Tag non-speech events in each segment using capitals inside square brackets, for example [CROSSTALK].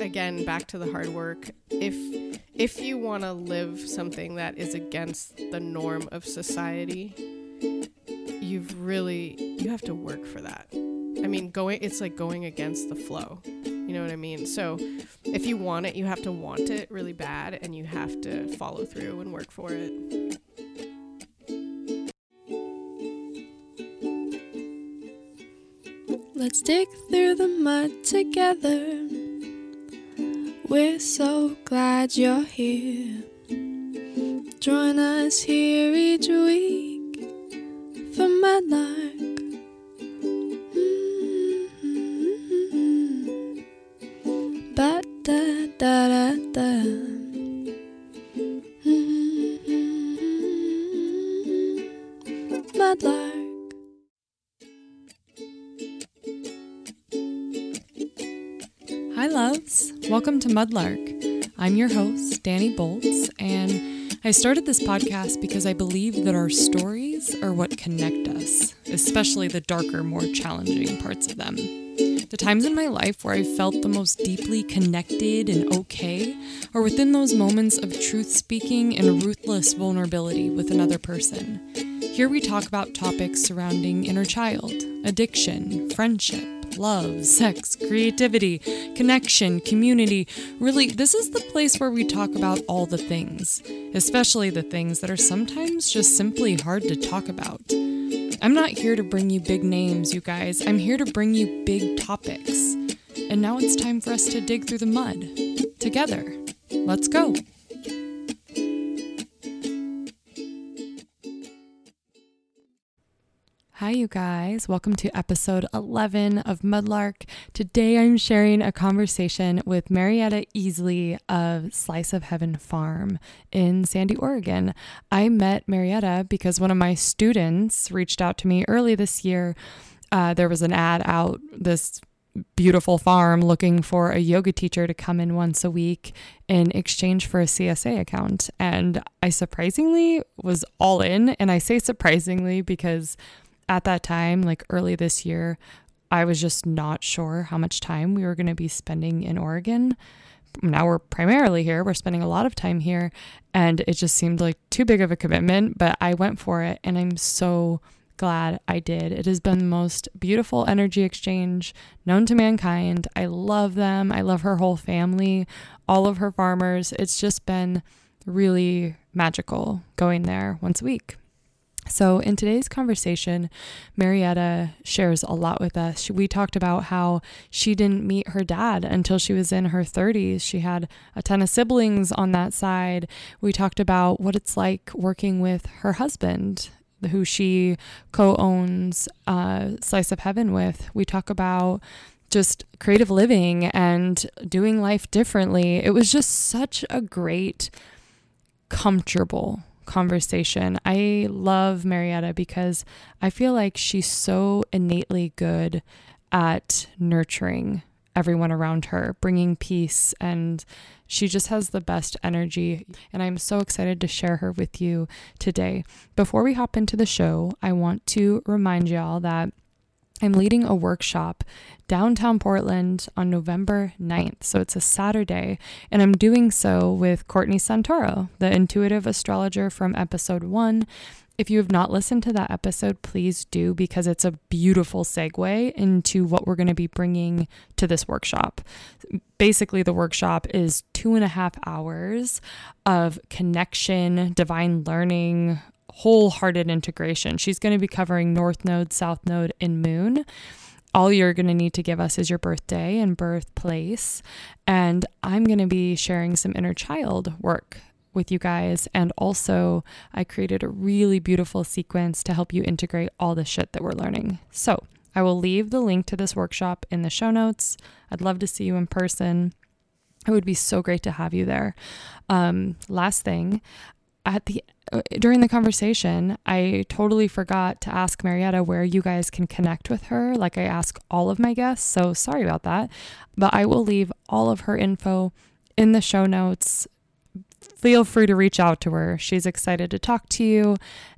again back to the hard work. If if you want to live something that is against the norm of society you've really you have to work for that. I mean going it's like going against the flow. You know what i mean? So if you want it you have to want it really bad and you have to follow through and work for it. Let's dig through the mud together. We're so glad you're here. Join us here each week for Mudlark. Mm-hmm. Mudlark. I'm your host, Dani Bolts, and I started this podcast because I believe that our stories are what connect us, especially the darker, more challenging parts of them. The times in my life where I felt the most deeply connected and okay are within those moments of truth speaking and ruthless vulnerability with another person. Here we talk about topics surrounding inner child, addiction, friendship, love, sex, creativity, connection, community. Really, this is the place where we talk about all the things, especially the things that are sometimes just simply hard to talk about. I'm not here to bring you big names, you guys. I'm here to bring you big topics. And now it's time for us to dig through the mud together. Let's go. Hi, you guys. Welcome to episode 11 of Mudlark. Today I'm sharing a conversation with Marieta Easley of Slice of Heaven Farm in Sandy, Oregon. I met Marieta because one of my students reached out to me early this year. Uh, there was an ad out, this beautiful farm looking for a yoga teacher to come in once a week in exchange for a CSA account. And I surprisingly was all in. And I say surprisingly because at that time, like early this year, I was just not sure how much time we were going to be spending in Oregon. Now we're primarily here, we're spending a lot of time here, and it just seemed like too big of a commitment, but I went for it, and I'm so glad I did. It has been the most beautiful energy exchange known to mankind. I love them. I love her whole family, all of her farmers. It's just been really magical going there once a week. So, in today's conversation, Marieta shares a lot with us. We talked about how she didn't meet her dad until she was in her 30s. She had a ton of siblings on that side. We talked about what it's like working with her husband, who she co owns uh, Slice of Heaven with. We talk about just creative living and doing life differently. It was just such a great, comfortable conversation. I love Marieta because I feel like she's so innately good at nurturing everyone around her, bringing peace, and she just has the best energy. And I'm so excited to share her with you today. Before we hop into the show, I want to remind y'all that I'm leading a workshop downtown Portland on November 9th. So it's a Saturday, and I'm doing so with Courtney Santoro, the intuitive astrologer from episode one. If you have not listened to that episode, please do because it's a beautiful segue into what we're going to be bringing to this workshop. Basically, the workshop is two and a half hours of connection, divine learning, wholehearted integration. She's going to be covering North Node, South Node, and Moon. All you're going to need to give us is your birthday and birthplace. And I'm going to be sharing some inner child work with you guys. And also, I created a really beautiful sequence to help you integrate all the shit that we're learning. So, I will leave the link to this workshop in the show notes. I'd love to see you in person. It would be so great to have you there. Um, last thing, at the uh, during the conversation, I totally forgot to ask Marieta where you guys can connect with her, like I ask all of my guests. So sorry about that. But I will leave all of her info in the show notes. Feel free to reach out to her. She's excited to talk to you.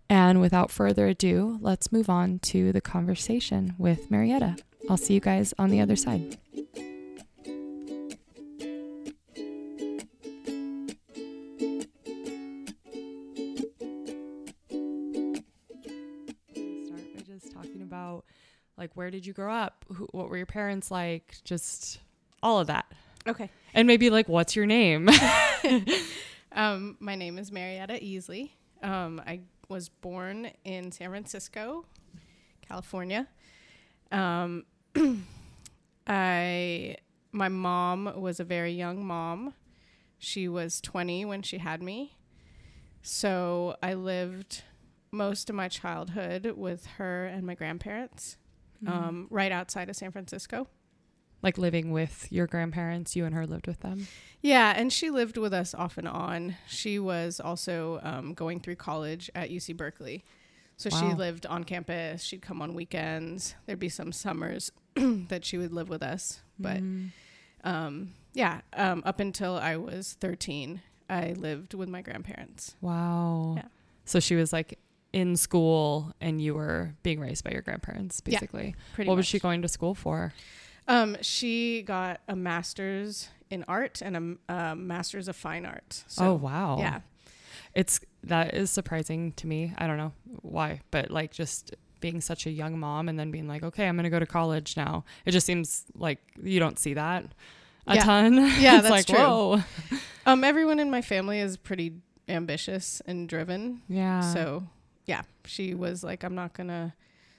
And without further ado, let's move on to the conversation with Marieta. I'll see you guys on the other side. Like where did you grow up? Who, what were your parents like? Just all of that. Okay. And maybe like what's your name? [LAUGHS] Um, my name is Marieta Easley. Um, I was born in San Francisco, California. Um, [CLEARS THROAT] I my mom was a very young mom. She was 20 when she had me. So I lived most of my childhood with her and my grandparents, um, right outside of San Francisco. like living with your grandparents, you and her lived with them. Yeah, and she lived with us off and on. She was also um, going through college at UC Berkeley. So she lived on campus. She'd come on weekends. There'd be some summers [CLEARS THROAT] that she would live with us. But Mm. um, yeah, um, up until I was 13, I lived with my grandparents. wow. Yeah. So she was like in school and you were being raised by your grandparents Yeah, basically. Pretty what much. was she going to school for? Um, she got a master's in art and a master's of fine art. So, oh wow. Yeah. It's that is surprising to me. I don't know why, but like just being such a young mom and then being like, okay, I'm going to go to college now. It just seems like you don't see that a Yeah. ton. Yeah, [LAUGHS] that's like, true. whoa. Um, everyone in my family is pretty ambitious and driven. Yeah. So, yeah, she was like, I'm not going to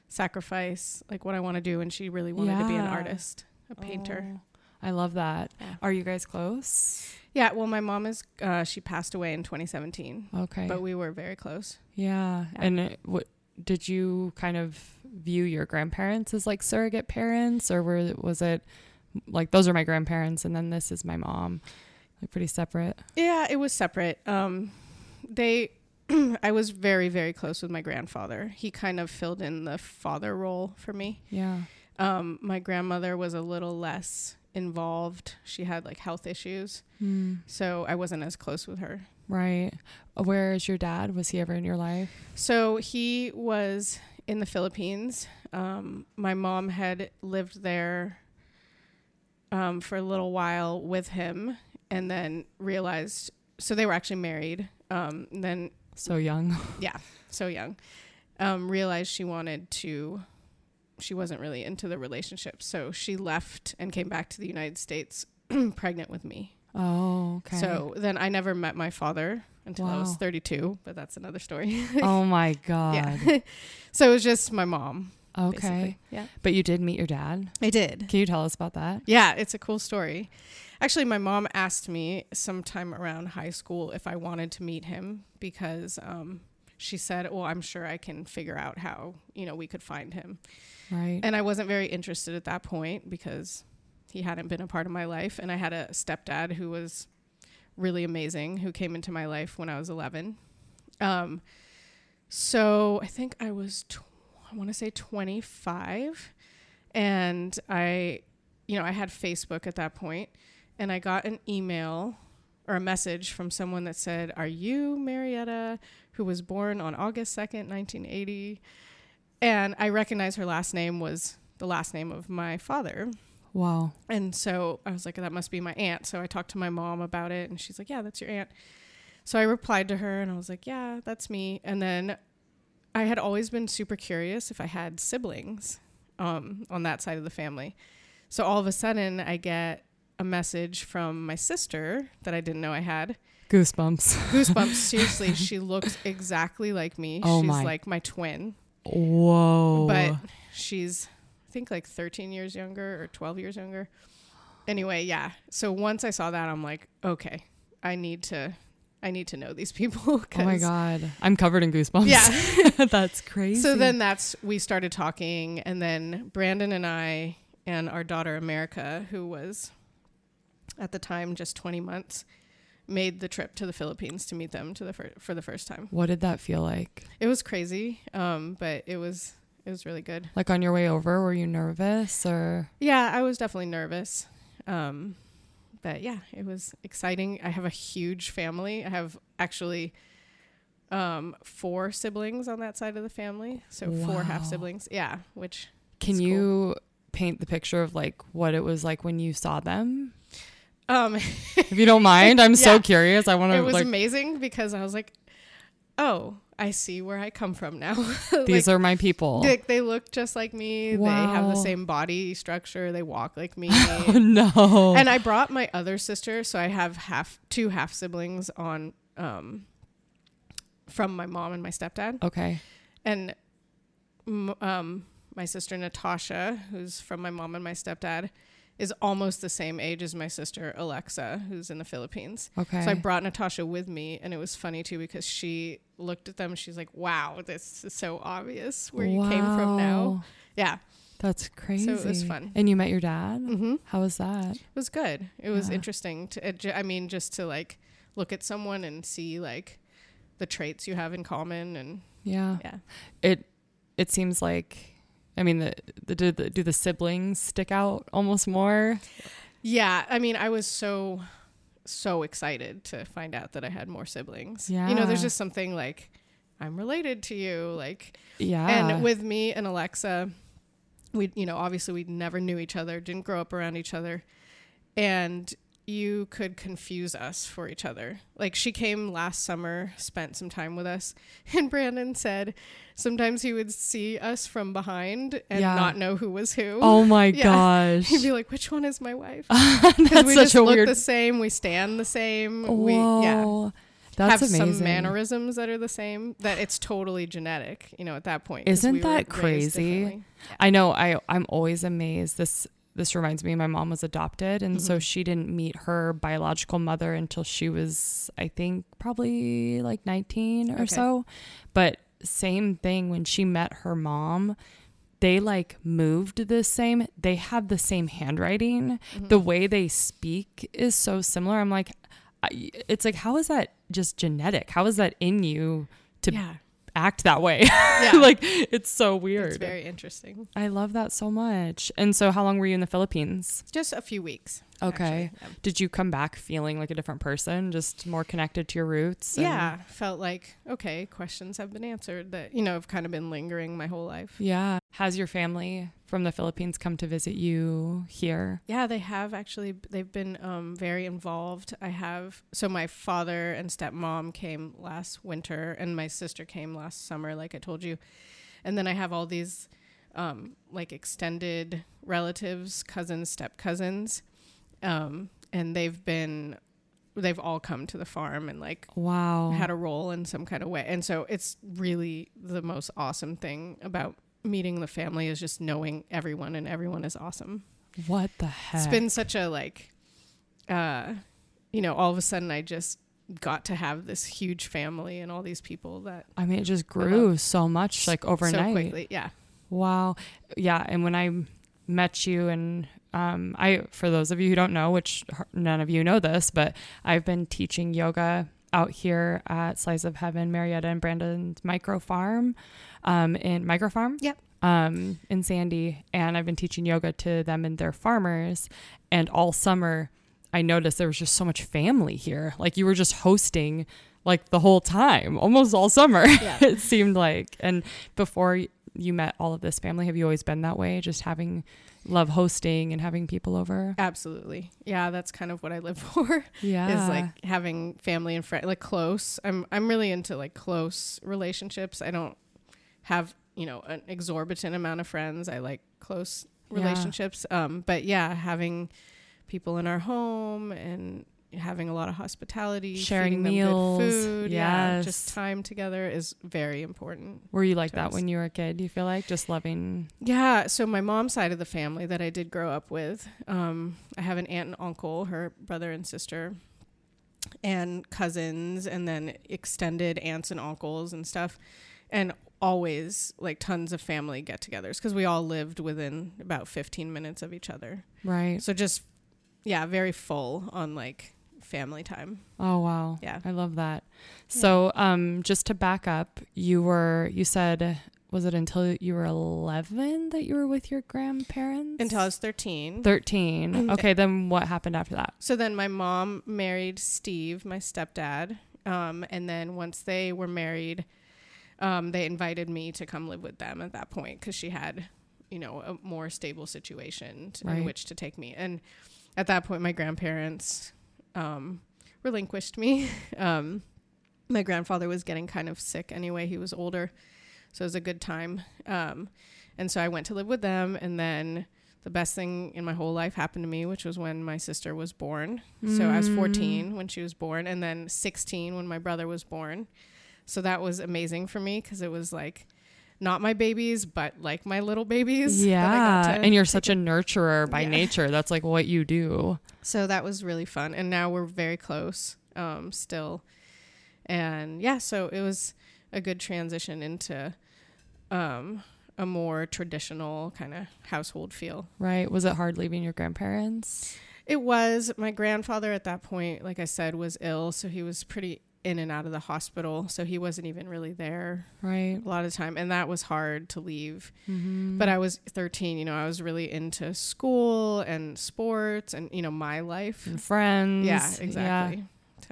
sacrifice like what I want to do. And she really wanted to be an artist, a painter. Oh, I love that. Yeah. Are you guys close? Yeah. Well, my mom is, uh, she passed away in 2017, Okay. but we were very close. yeah. Yeah. And it, what did you kind of view your grandparents as like surrogate parents or were was it like those are my grandparents and then this is my mom? Like pretty separate. Yeah, it was separate. Um, they, [CLEARS THROAT] I was very, very close with my grandfather. He kind of filled in the father role for me. Yeah. Um, my grandmother was a little less involved. She had like health issues. Hmm. So I wasn't as close with her. Right. Where is your dad? Was he ever in your life? So he was in the Philippines. Um, my mom had lived there um, for a little while with him and then realized, so they were actually married. Um, then, So young. [LAUGHS] yeah, so young, um, realized she wanted to, she wasn't really into the relationship. So she left and came back to the United States [CLEARS THROAT] pregnant with me. Oh, okay. So then I never met my father until I was 32, but that's another story. [LAUGHS] oh my god. Yeah. [LAUGHS] so it was just my mom. Okay. Basically. Yeah. But you did meet your dad. I did. Can you tell us about that? Yeah, it's a cool story. Actually, my mom asked me sometime around high school if I wanted to meet him because um, she said, "Well, I'm sure I can figure out how you know we could find him." Right. And I wasn't very interested at that point because he hadn't been a part of my life, and I had a stepdad who was really amazing who came into my life when I was 11. Um, so I think I was, tw- I want to say 25, and I, you know, I had Facebook at that point, and I got an email or a message from someone that said, "Are you Marieta, who was born on August 2nd, 1980?" And I recognized her last name was the last name of my father. wow. And so I was like, that must be my aunt. So I talked to my mom about it, and she's like, yeah, that's your aunt. So I replied to her, and I was like, yeah, that's me. And then I had always been super curious if I had siblings um, on that side of the family. So all of a sudden, I get a message from my sister that I didn't know I had. Goosebumps. Goosebumps. [LAUGHS] Seriously, she looks exactly like me. Oh she's my- like my twin, Whoa. but she's I think like 13 years younger or 12 years younger. Anyway, yeah. So once I saw that, I'm like, okay, I need to, I need to know these people. [LAUGHS] oh my god. I'm covered in goosebumps. Yeah. [LAUGHS] That's crazy. So then that's we started talking, and then Brandon and I and our daughter America, who was at the time just 20 months, made the trip to the Philippines to meet them to the fir- for the first time. what did that feel like? It was crazy, um, but it was it was really good. Like on your way over, were you nervous or Yeah, I was definitely nervous. Um, but yeah, it was exciting. I have a huge family. I have actually um, four siblings on that side of the family, So four half siblings. Yeah, which can It's cool. you paint the picture of like what it was like when you saw them? Um, If you don't [LAUGHS] mind, I'm so curious. I want to. it was like amazing because I was like, oh, I see where I come from now. [LAUGHS] These are my people. They, they look just like me. They have the same body structure. They walk like me. [LAUGHS] oh no. and I brought my other sister, so I have half two half siblings on um from my mom and my stepdad. okay. And um my sister Natasha, who's from my mom and my stepdad, is almost the same age as my sister Alexa, who's in the Philippines. Okay. So I brought Natasha with me, and it was funny too because she looked at them. and She's like, "Wow, this is so obvious where you came from now." Yeah, That's crazy. So it was fun. And you met your dad? mm-hmm. How was that? it was good. It was Yeah. interesting. To, it, I mean, just to like look at someone and see like the traits you have in common, and Yeah. yeah, It it seems like I mean the, the do the do the siblings stick out almost more? yeah. I mean, I was so so excited to find out that I had more siblings. Yeah, you know, there's just something like I'm related to you, like Yeah. And with me and Alexa, we, you know, obviously we never knew each other, didn't grow up around each other. And you could confuse us for each other. Like she came last summer, spent some time with us, [LAUGHS] and Brandon said sometimes he would see us from behind and Yeah. not know who was who. oh my [LAUGHS] Yeah. gosh. He'd be like, "Which one is my wife?" [LAUGHS] That's we such just a look weird the same, we stand the same, Whoa. we yeah oh, That's have amazing. some mannerisms that are the same. That it's totally genetic. You know, at that point, Isn't we that crazy? I know. I I'm always amazed. This this reminds me. My mom was adopted, and so Mhm. she didn't meet her biological mother until she was, I think, probably like 19 or Okay. so. But same thing when she met her mom. They like moved the same. They have the same handwriting. Mhm. The way they speak is so similar. I'm like, I, it's like, how is that just genetic? How is that in you to yeah, act that way? yeah. [LAUGHS] like, it's so weird. it's very interesting. I love that so much. And so, how long were you in the Philippines? Just a few weeks. Okay. Yeah. Did you come back feeling like a different person, just more connected to your roots? Yeah, felt like okay, questions have been answered that you know have kind of been lingering my whole life. Yeah. Has your family from the Philippines come to visit you here? Yeah, they have actually. They've been um, very involved. I have so my father and stepmom came last winter, and my sister came last summer, like I told you, and then I have all these um, like extended relatives, cousins, step cousins, um, and they've been. They've all come to the farm and like Wow. had a role in some kind of way. And so it's really the most awesome thing about meeting the family is just knowing everyone and everyone is awesome. what the heck? It's been such a like uh you know, all of a sudden I just got to have this huge family and all these people that I mean, it just grew so much like overnight. so quickly. Yeah. Wow. Yeah. And when I met you, and um, I, for those of you who don't know, which none of you know this, but I've been teaching yoga out here at Slice of Heaven, Marieta and Brandon's micro farm, um, in micro farm. Yep. Um, in Sandy, and I've been teaching yoga to them and their farmers. And all summer, I noticed there was just so much family here. Like you were just hosting like the whole time, almost all summer. [LAUGHS] Yeah. it seemed like. And before you met all of this family, have you always been that way? Just having love hosting and having people over? Absolutely. Yeah, that's kind of what I live [LAUGHS] for. Yeah. Is like having family and friends like close. I'm I'm really into like close relationships. I don't have, you know, an exorbitant amount of friends. I like close Yeah. relationships. Um but yeah, having people in our home and having a lot of hospitality, Sharing meals. good food, yeah, just time together is very important. Were you like that choice. when you were a kid? Do you feel like just loving? Yeah, so my mom's side of the family that I did grow up with, um, I have an aunt and uncle, her brother and sister, and cousins, and then extended aunts and uncles and stuff, and always like tons of family get-togethers because we all lived within about 15 minutes of each other. Right. So just yeah, very full on like family time. Oh wow. Yeah. I love that. So um just to back up, you were you said was it until you were 11 that you were with your grandparents? Until I was 13. 13. [CLEARS THROAT] Okay, then what happened after that? So then my mom married Steve, my stepdad. Um, and then once they were married, um, they invited me to come live with them at that point because she had, you know, a more stable situation to, Right. in which to take me. And at that point, my grandparents um, relinquished me. [LAUGHS] um, my grandfather was getting kind of sick anyway. He was older, so it was a good time. Um, and so I went to live with them, and then the best thing in my whole life happened to me, which was when my sister was born. So I was Mm. 14 when she was born, and then 16 when my brother was born. So that was amazing for me because it was like not my babies, but like my little babies. that I got Yeah. to And you're such a nurturer by Yeah. nature. That's like what you do. So that was really fun. And now we're very close um, still. And yeah, so it was a good transition into um, a more traditional kind of household feel. Right. Was it hard leaving your grandparents? It was. My grandfather at that point, like I said, was ill. So he was pretty in and out of the hospital. So he wasn't even really there Right. a lot of time. And that was hard to leave. Mm-hmm. But I was 13, you know, I was really into school and sports and, you know, my life. and friends. Yeah, exactly.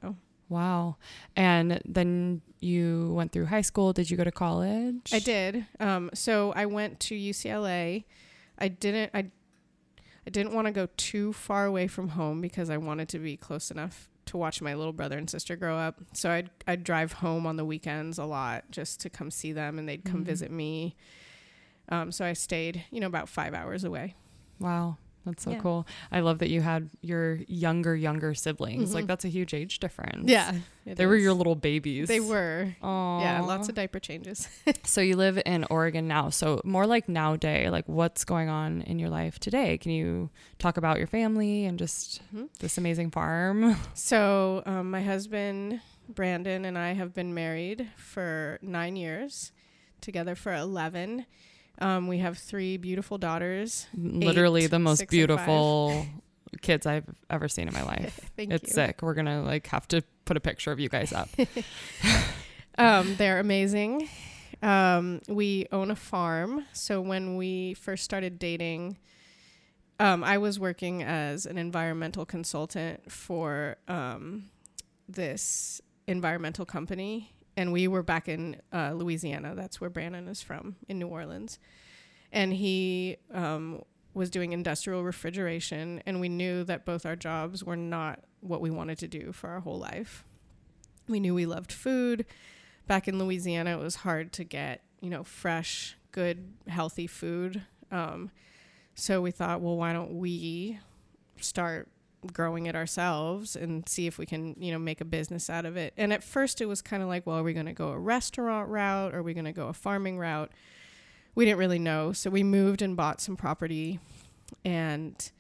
So Wow. And then you went through high school. Did you go to college? I did. Um, so I went to UCLA. I didn't. I. I didn't want to go too far away from home because I wanted to be close enough to watch my little brother and sister grow up. So I'd I'd drive home on the weekends a lot just to come see them, and they'd come Mhm. visit me. Um, so I stayed, you know, about five hours away. Wow. That's so Yeah. cool. I love that you had your younger, younger siblings. Like Mhm. that's a huge age difference. Yeah. They were your little babies. They were. Oh. Yeah, lots of diaper changes. [LAUGHS] So you live in Oregon now. So more like nowadays, like what's going on in your life today? Can you talk about your family and just Mhm. this amazing farm? [LAUGHS] So, um, my husband Brandon and I have been married for nine years, together for 11. Um, we have three beautiful daughters. Literally the most six, and five. beautiful [LAUGHS] kids I've ever seen in my life. [LAUGHS] Thank it's you. sick. We're gonna like have to put a picture of you guys up. [LAUGHS] Um, they're amazing. Um, we own a farm. So, when we first started dating, um, I was working as an environmental consultant for um, this environmental company, and we were back in uh, Louisiana. That's where Brandon is from, in New Orleans. And he um, was doing industrial refrigeration, and we knew that both our jobs were not what we wanted to do for our whole life. We knew we loved food. Back in Louisiana, it was hard to get, you know, fresh, good, healthy food. Um, so we thought, well, why don't we start growing it ourselves and see if we can, you know, make a business out of it. And at first it was kind of like, well, are we going to go a restaurant route? Or are we going to go a farming route? We didn't really know. So we moved and bought some property and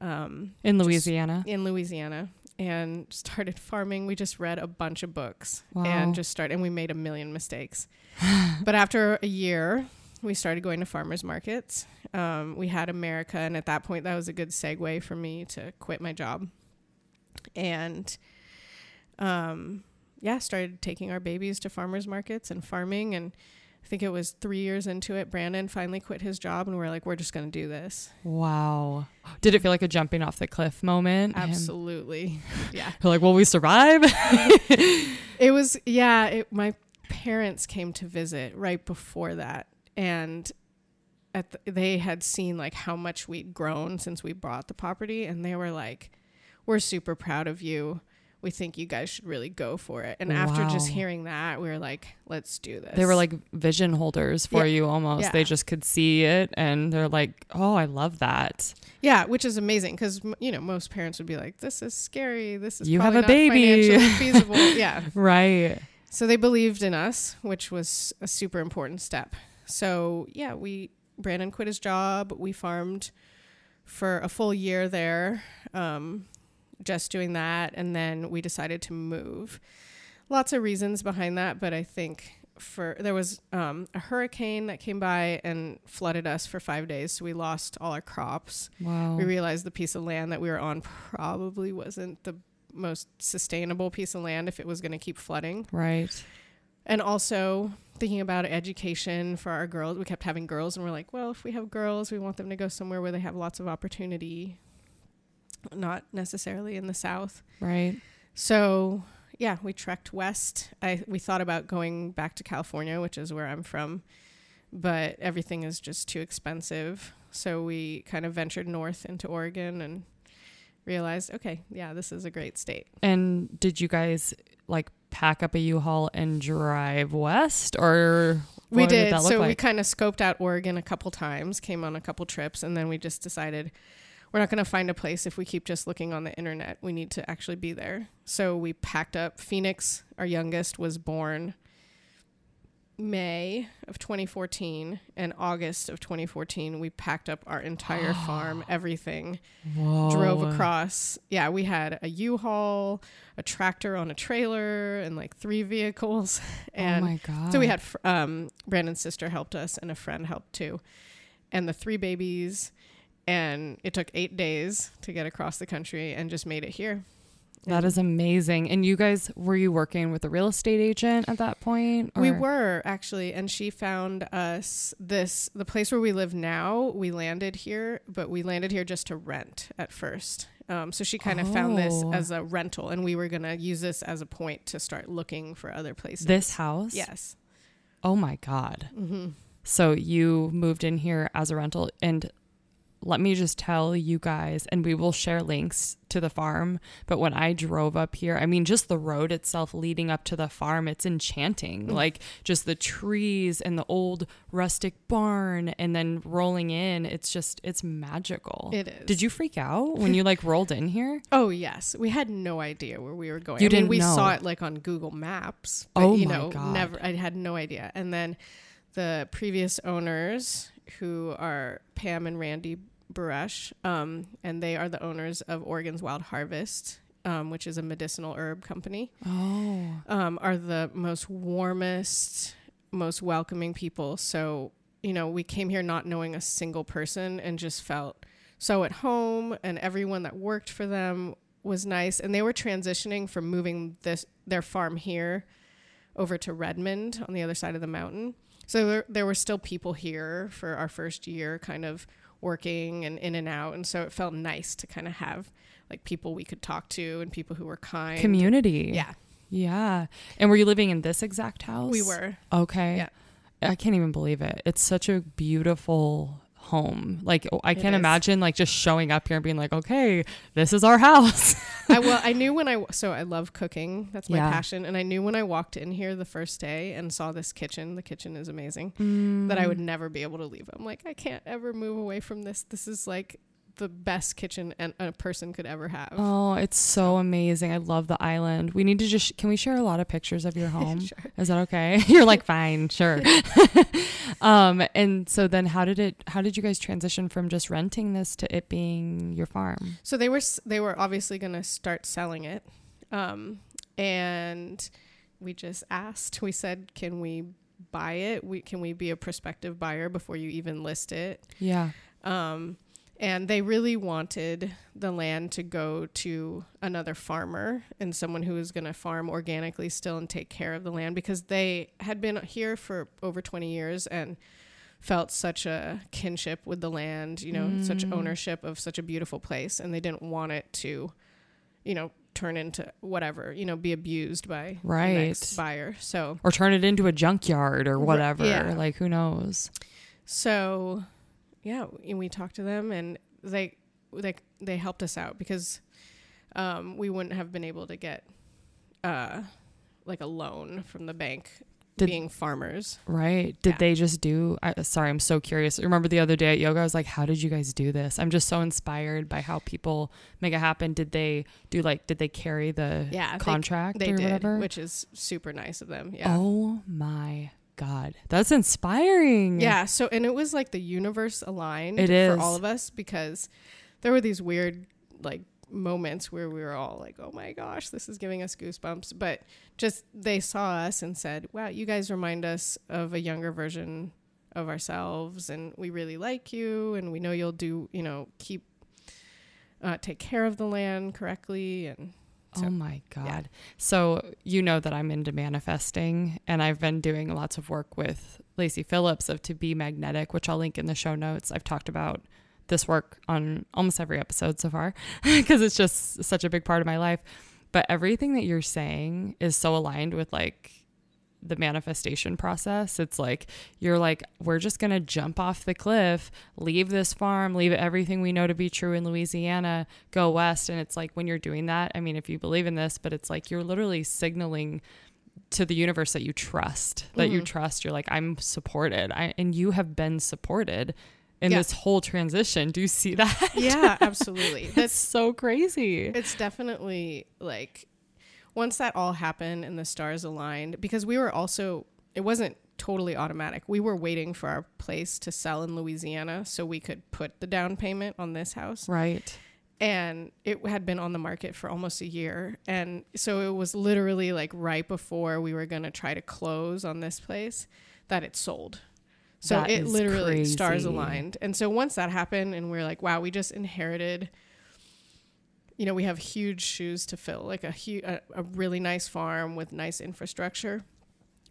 um, In Louisiana. in Louisiana and started farming. We just read a bunch of books Wow. and just started, and we made a million mistakes. but after a year, we started going to farmers markets. Um, we had America, and at that point, that was a good segue for me to quit my job. And um, yeah, started taking our babies to farmers markets and farming. And I think it was three years into it, Brandon finally quit his job, and we're like, we're just going to do this. Wow. Did it feel like a jumping off the cliff moment? Absolutely. [LAUGHS] yeah. You're like, will we survive? [LAUGHS] It was yeah. It, my parents came to visit right before that, and at the, they had seen like how much we'd grown since we bought the property, and they were like, "We're super proud of you. We think you guys should really go for it." And after just hearing that, we were like, "Let's do this." they were like vision holders for Yeah. you almost. Yeah. They just could see it and they're like, oh, I love that. "Yeah," which is amazing because you know most parents would be like, "This is scary. This is You have a not baby." [LAUGHS] feasible." yeah, Right. So they believed in us, which was a super important step. So yeah, we Brandon quit his job. We farmed for a full year there, um, just doing that, and then we decided to move. Lots of reasons behind that, but I think for there was um, a hurricane that came by and flooded us for five days, so we lost all our crops. Wow. We realized the piece of land that we were on probably wasn't the most sustainable piece of land if it was going to keep flooding. right. And also thinking about education for our girls. We kept having girls, and we're like, well, if we have girls, we want them to go somewhere where they have lots of opportunity, not necessarily in the South. Right. So yeah, we trekked west. I we thought about going back to California, which is where I'm from, but everything is just too expensive. So we kind of ventured north into Oregon and realized, okay, yeah, this is a great state. And did you guys like pack up a U-Haul and drive west, or we did. look so we kind of scoped out Oregon a couple times, came on a couple trips, and then we just decided we're not going to find a place if we keep just looking on the internet. We need to actually be there. So we packed up. Phoenix, our youngest, was born May of 2014 and August of 2014. We packed up our entire [GASPS] farm, everything, drove across. Yeah, we had a U-Haul, a tractor on a trailer, and like three vehicles. [LAUGHS] And oh my god! so we had fr- um, Brandon's sister helped us, and a friend helped too, and the three babies. And it took eight days to get across the country, and just made it here. That is amazing. And you guys, were you working with a real estate agent at that point? We were actually, and she found us this the place where we live now. We landed here, but we landed here just to rent at first. Um, so she kind of found this Oh. as a rental, and we were gonna use this as a point to start looking for other places. this house. yes. Oh my god. hmm So you moved in here as a rental and let me just tell you guys and we will share links to the farm, but when I drove up here, I mean just the road itself leading up to the farm, it's enchanting. Mm. Like just the trees and the old rustic barn and then rolling in, it's just it's magical. It is. Did you freak out when you like rolled in here? [LAUGHS] Oh yes, we had no idea where we were going. You I mean, didn't we know. saw it like on Google Maps. But, Oh you my know, God. never. I had no idea. And then the previous owners, who are Pam and Randy Buresh, um, and they are the owners of Oregon's Wild Harvest, um, which is a medicinal herb company, Oh. um, are the most warmest, most welcoming people. So you know, we came here not knowing a single person and just felt so at home and everyone that worked for them was nice and they were transitioning from moving this their farm here over to Redmond on the other side of the mountain. So there, there were still people here for our first year kind of working and in and out and so it felt nice to kind of have like people we could talk to and people who were kind. Community. Yeah, Yeah. And were you living in this exact house? we were. Okay. Yeah. I can't even believe it. It's such a beautiful home. Like oh, I can't imagine like just showing up here and being like, "Okay, this is our house." [LAUGHS] I well, I knew when I so I love cooking. That's my Yeah. passion, and I knew when I walked in here the first day and saw this kitchen. The kitchen is amazing. Mm. That I would never be able to leave. I'm like, I can't ever move away from this. This is like the best kitchen and a person could ever have. Oh, it's so amazing. I love the island. We need to just can we share a lot of pictures of your [LAUGHS] home? Sure. Is that okay? [LAUGHS] You're like, "Fine, sure." [LAUGHS] um and so then how did it how did you guys transition from just renting this to it being your farm? So they were they were obviously going to start selling it, um, and we just asked. We said, "Can we buy it? We can we be a prospective buyer before you even list it?" Yeah. Um, and they really wanted the land to go to another farmer and someone who was going to farm organically still and take care of the land because they had been here for over 20 years and felt such a kinship with the land, you know, such Mm. ownership of such a beautiful place. And they didn't want it to, you know, turn into whatever, you know, be abused by the next Right. buyer. So, Or turn it into a junkyard or whatever. yeah. Like who knows? So, yeah, and we talked to them, and they they they helped us out because um, we wouldn't have been able to get uh, like a loan from the bank Did- being farmers. Right. Did Yeah. they just do I, sorry, I'm so curious. Remember the other day at yoga I was like, how did you guys do this? I'm just so inspired by how people make it happen. Did they do like did they carry the Yeah, they- contract They or did, whatever? which is super nice of them. Yeah. Oh my god. That's inspiring. Yeah. So, and it was like the universe aligned It for all of us because there were these weird, like, moments where we were all like, oh my gosh, this is giving us goosebumps. But just they saw us and said, wow, you guys remind us of a younger version of ourselves. And we really like you. And we know you'll do, you know, keep, uh, take care of the land correctly. And so, oh my yeah. god. So you know that I'm into manifesting and I've been doing lots of work with Lacy Phillips of To Be Magnetic, which I'll link in the show notes. I've talked about this work on almost every episode so far [LAUGHS] because it's just such a big part of my life. But everything that you're saying is so aligned with like the manifestation process. It's like you're like we're just going to jump off the cliff, leave this farm, leave everything we know to be true in Louisiana, go west and it's like when you're doing that, I mean if you believe in this, but it's like you're literally signaling to the universe that you trust, that you Mhm. trust. You're like I'm supported. I and you have been supported in Yeah. this whole transition. Do you see that? Yeah, [LAUGHS] absolutely. That's so crazy. it's definitely like once that all happened and the stars aligned because we were also it wasn't totally automatic. We were waiting for our place to sell in Louisiana so we could put the down payment on this house. Right. and it had been on the market for almost a year and so it was literally like right before we were going to try to close on this place that it sold so That it literally stars aligned and so once that happened and we are like wow we just inherited you know we have huge shoes to fill like a huge a, a really nice farm with nice infrastructure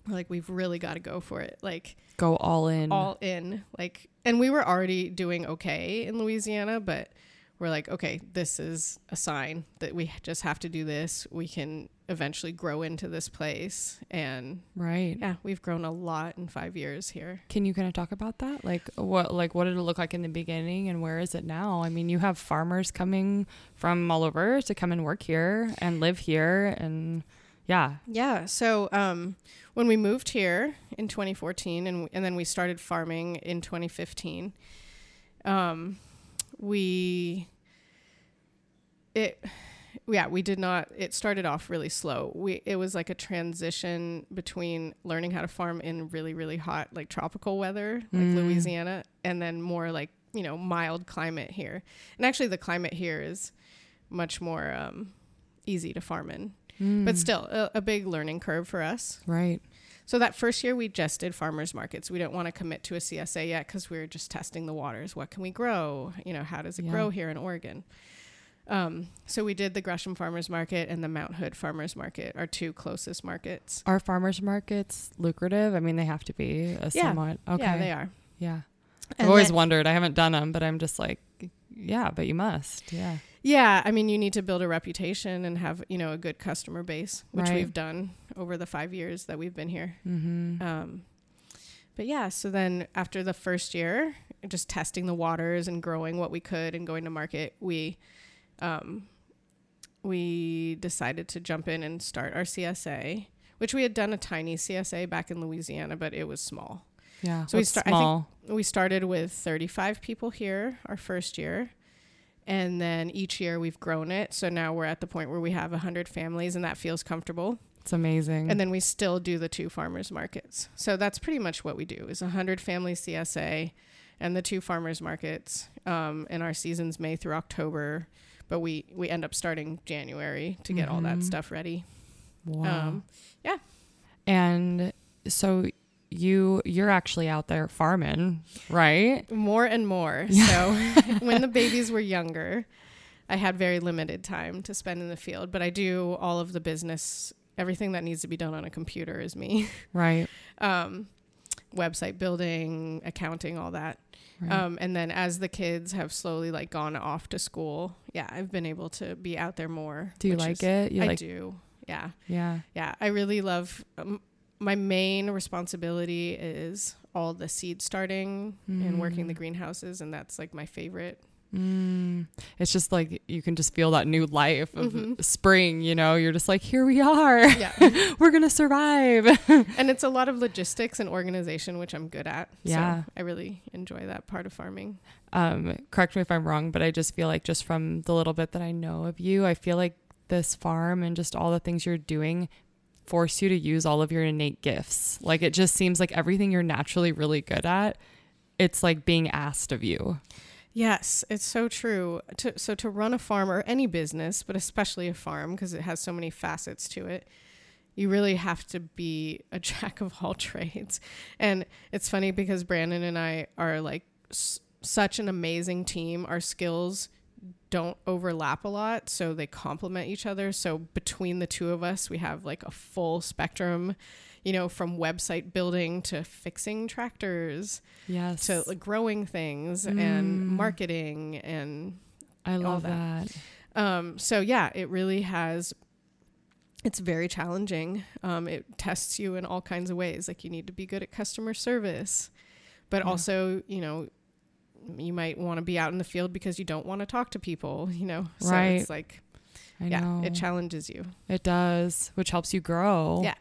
we're like we've really got to go for it like Go all in. all in like and we were already doing okay in louisiana but we're like okay this is a sign that we just have to do this we can eventually grow into this place and right. yeah we've grown a lot in five years here Can you kind of talk about that? Like what like what did it look like in the beginning and where is it now? I mean, you have farmers coming from all over to come and work here and live here and yeah. yeah so um when we moved here in 2014 and and then we started farming in 2015 um we it yeah we did not it started off really slow. We it was like a transition between learning how to farm in really really hot like tropical weather like Mm. louisiana and then more like you know mild climate here. And actually the climate here is much more um easy to farm in. But Mm, still a, a big learning curve for us. Right. So that first year we just did farmers markets. We didn't want to commit to a CSA yet because we were just testing the waters. What can we grow? You know, how does it Yeah. grow here in Oregon? Um, so we did the Gresham Farmers Market and the Mount Hood Farmers Market, our two closest markets. Are farmers markets lucrative? I mean, they have to be a Yeah. somewhat. Okay. Yeah, they are. Yeah. I've always wondered. I haven't done them, but I'm just like, yeah, but you must. Yeah. Yeah, I mean, you need to build a reputation and have you know a good customer base, which Right. we've done over the five years that we've been here. Mm-hmm. Um, but yeah, so then after the first year, just testing the waters and growing what we could and going to market, we um, we decided to jump in and start our CSA, which we had done a tiny CSA back in Louisiana, but it was small. yeah. so we start- I think- small. We started with 35 people here our first year. And then each year we've grown it. So now we're at the point where we have 100 families and that feels comfortable. it's amazing. And then we still do the two farmers markets. So that's pretty much what we do is a hundred family CSA and the two farmers markets. Um, and our seasons May through October, but we we end up starting January to get all that Mhm. stuff ready. wow. Um, yeah. and so you you're actually out there farming, right? more and more. [LAUGHS] So [LAUGHS] when the babies were younger, I had very limited time to spend in the field, but I do all of the business. Everything that needs to be done on a computer is me. [LAUGHS] Right. um, website building, accounting, all that. right. Um, and then as the kids have slowly like gone off to school, yeah, I've been able to be out there more. do you like is- it? You I like do. Yeah, yeah. yeah. I really love. Um, my main responsibility is all the seed starting and working the Mm. greenhouses, and that's like my favorite. Mm. It's just like you can just feel that new life of Mhm. spring, you know. You're just like, here we are. Yeah, [LAUGHS] We're going to survive. [LAUGHS] and it's a lot of logistics and organization, which I'm good at. Yeah. so I really enjoy that part of farming. um, correct me if I'm wrong, but I just feel like just from the little bit that I know of you, I feel like this farm and just all the things you're doing force you to use all of your innate gifts. Like it just seems like everything you're naturally really good at, it's like being asked of you. Yes, it's so true. To, so to run a farm or any business, but especially a farm because it has so many facets to it, you really have to be a [LAUGHS] jack of all trades. And it's funny because Brandon and I are like s- such an amazing team. Our skills don't overlap a lot, so they complement each other. So between the two of us, we have like a full spectrum, you know, from website building to fixing tractors Yes. to like, growing things Mm. and marketing and I love that. that. um so yeah it really has it's very challenging. Um, it tests you in all kinds of ways. Like you need to be good at customer service, but Yeah. also, you know, you might want to be out in the field because you don't want to talk to people, [LAUGHS] you know? So Right. it's like, I yeah, know. it challenges you. It does, which helps you grow. Yeah.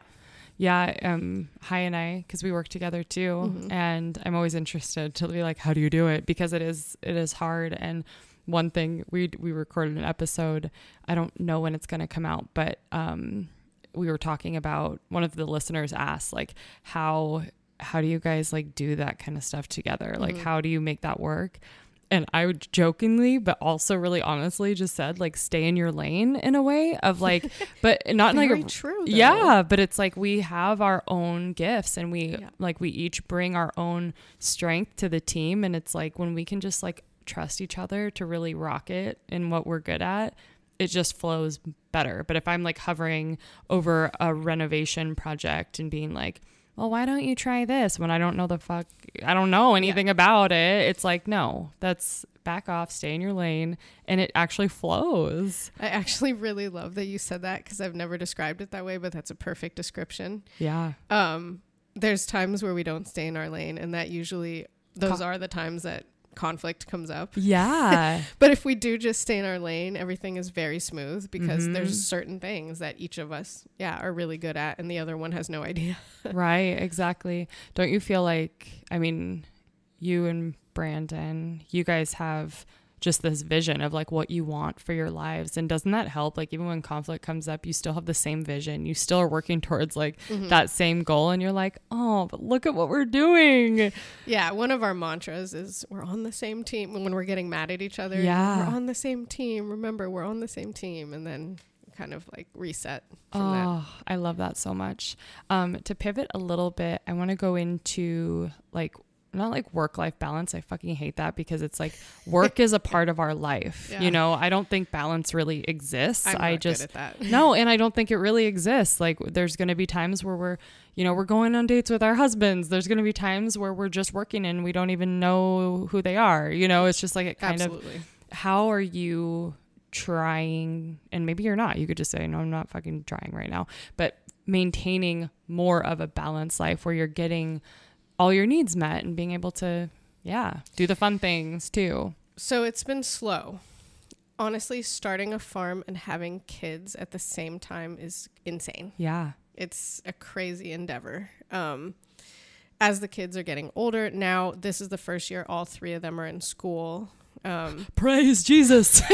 Yeah. Um, Hi and I, because we work together too, Mhm. and I'm always interested to be like, how do you do it? Because it is, it is hard. And one thing we we recorded an episode. I don't know when it's going to come out, but um, we were talking about one of the listeners asked like how how do you guys like do that kind of stuff together? Like Mhm. how do you make that work? And I would jokingly, but also really honestly, just said like stay in your lane in a way of like, [LAUGHS] but not like a true. though. yeah, but it's like we have our own gifts and we Yeah. like we each bring our own strength to the team and it's like when we can just like trust each other to really rock it in what we're good at, it just flows better. But if I'm like hovering over a renovation project and being like, well, why don't you try this when I don't know the fuck, I don't know anything about it? It's like, no, that's back off, stay in your lane, and it actually flows. I actually really love that you said that because I've never described it that way, but that's a perfect description. Yeah. Um, there's times where we don't stay in our lane, and that usually those Co- are the times that conflict comes up. Yeah. [LAUGHS] But if we do just stay in our lane, everything is very smooth because Mhm. there's certain things that each of us, yeah, are really good at, and the other one has no idea. [LAUGHS] right, exactly. Don't you feel like, I mean, you and Brandon, you guys have just this vision of like what you want for your lives. And doesn't that help? Like, even when conflict comes up, you still have the same vision. You still are working towards like Mm-hmm. that same goal. And you're like, oh, but look at what we're doing. Yeah, one of our mantras is we're on the same team when we're getting mad at each other. Yeah. We're on the same team. Remember, we're on the same team. And then kind of like reset from that. Oh, I love that so much. Um, to pivot a little bit, I want to go into like not like work life balance. I fucking hate that because it's like work is a part of our life. [LAUGHS] Yeah. You know, I don't think balance really exists. I just good at that. no, and I don't think it really exists. Like there's going to be times where we're, you know, we're going on dates with our husbands. There's going to be times where we're just working and we don't even know who they are. You know, it's just like it kind of how are you trying and maybe you're not you could just say no i'm not fucking trying right now but maintaining more of a balanced life where you're getting all your needs met and being able to yeah do the fun things too So it's been slow. Honestly, starting a farm and having kids at the same time is insane. yeah It's a crazy endeavor. Um, as the kids are getting older, now this is the first year all three of them are in school. Um, [LAUGHS] praise jesus [LAUGHS]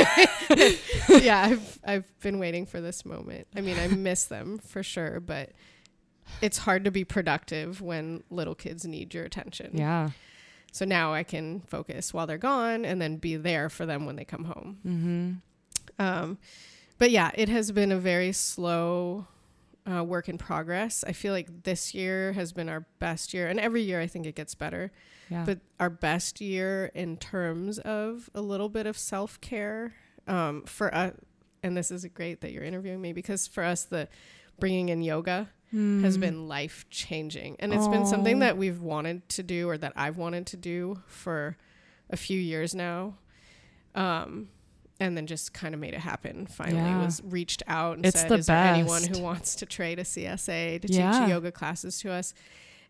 yeah, I've I've been waiting for this moment. I mean, I miss them for sure, but it's hard to be productive when little kids need your attention. yeah So now I can focus while they're gone and then be there for them when they come home. mm-hmm Um, but yeah, it has been a very slow uh, work in progress. I feel like this year has been our best year, and every year I think it gets better. yeah But our best year in terms of a little bit of self care um, for us. And this is great that you're interviewing me because for us, the bringing in yoga has Mm. been life changing. And it's been something that we've wanted to do or that I've wanted to do for a few years now. Um, and then just kind of made it happen. Finally, Yeah. was reached out and It's said, the "Is there anyone who wants to trade a CSA to Yeah. teach yoga classes to us?"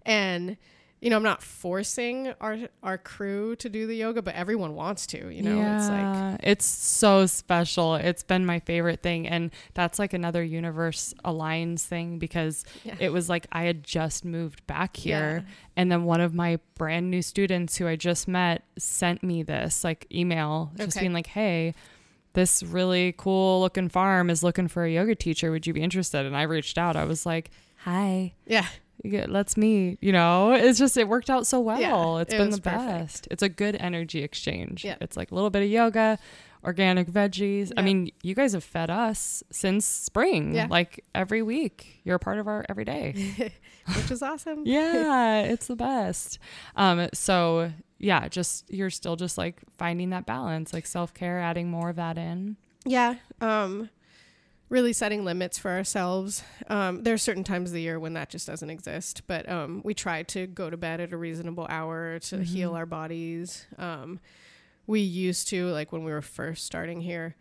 And you know, I'm not forcing our our crew to do the yoga, but everyone wants to. You know, it's like it's so special. It's been my favorite thing, and that's like another universe aligns thing because yeah. it was like I had just moved back here, Yeah. and then one of my brand new students who I just met sent me this like email, just Okay. being like, "Hey." This really cool looking farm is looking for a yoga teacher. Would you be interested? And I reached out. I was like, "Hi, yeah, you get- let's meet." You know, it's just it worked out so well. Yeah, it's it been the perfect. best. It's a good energy exchange. Yeah. It's like a little bit of yoga, organic veggies. I mean, you guys have fed us since spring. Yeah. Like every week. You're a part of our everyday. [LAUGHS] which is awesome. [LAUGHS] yeah, it's the best. Um so yeah, just you're still just like finding that balance, like self-care, adding more of that in. Yeah. Um, really setting limits for ourselves. Um, there are certain times of the year when that just doesn't exist, but um, we try to go to bed at a reasonable hour to heal our bodies. Um, we used to, like when we were first starting here,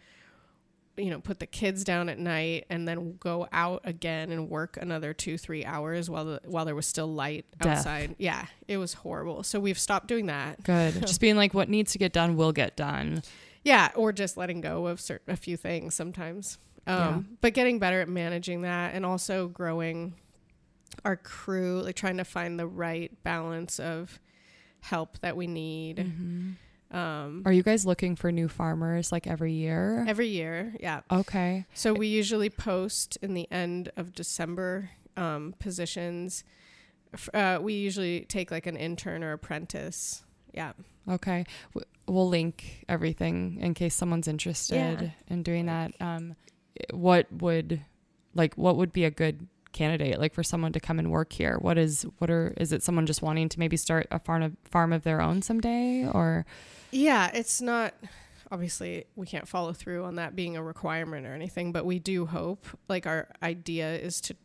you know, put the kids down at night and then go out again and work another two, three hours while the, while there was still light Death. outside. Yeah, it was horrible. So we've stopped doing that. Good. [LAUGHS] Just being like, what needs to get done will get done. Yeah, or just letting go of certain, a few things sometimes. Um, Yeah. But getting better at managing that and also growing our crew, like trying to find the right balance of help that we need. Mm-hmm. Um, Are you guys looking for new farmers like every year? every year, yeah. okay. So we usually post in the end of December um, positions. Uh, we usually take like an intern or apprentice. Yeah. Okay. We'll link everything in case someone's interested Yeah. in doing that. Um, what would, like, what would be a good candidate, like, for someone to come and work here? What is, what are, is it someone just wanting to maybe start a farm of, farm of their own someday? Or, Yeah, it's not obviously we can't follow through on that being a requirement or anything, but we do hope like our idea is to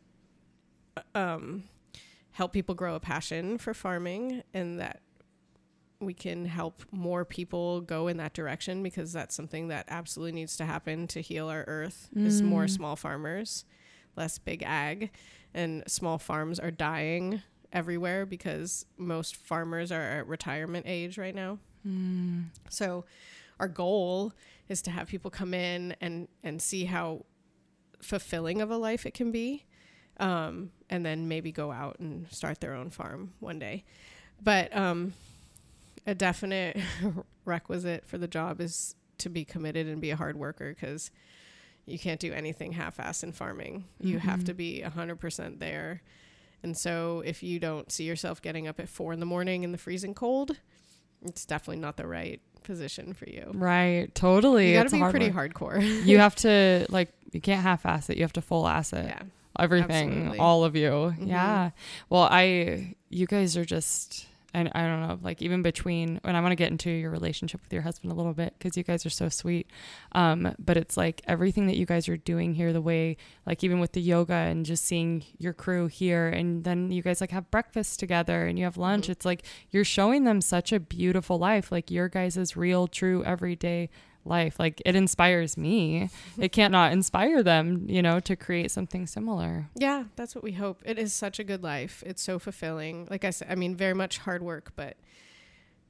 um help people grow a passion for farming and that we can help more people go in that direction because that's something that absolutely needs to happen to heal our earth is more Mm. small farmers, less big ag and small farms are dying everywhere because most farmers are at retirement age right now. mm, So our goal is to have people come in and and see how fulfilling of a life it can be. Um, and then maybe go out and start their own farm one day. But um, a definite [LAUGHS] requisite for the job is to be committed and be a hard worker because you can't do anything half-ass in farming. You have Mhm. to be 100% there. And so if you don't see yourself getting up at four in the morning in the freezing cold, it's definitely not the right position for you. right. Totally. You got to be hard pretty work. hardcore. [LAUGHS] you have to, like, you can't half ass it. You have to full ass it. yeah. everything Absolutely. all of you Mhm. yeah well i you guys are just and i don't know like even between and i want to get into your relationship with your husband a little bit because you guys are so sweet um but it's like everything that you guys are doing here the way like even with the yoga and just seeing your crew here and then you guys like have breakfast together and you have lunch Mhm. it's like you're showing them such a beautiful life like your guys' real true everyday life like it inspires me it can't not inspire them you know to create something similar Yeah, that's what we hope. It is such a good life. It's so fulfilling. Like I said, I mean, very much hard work, but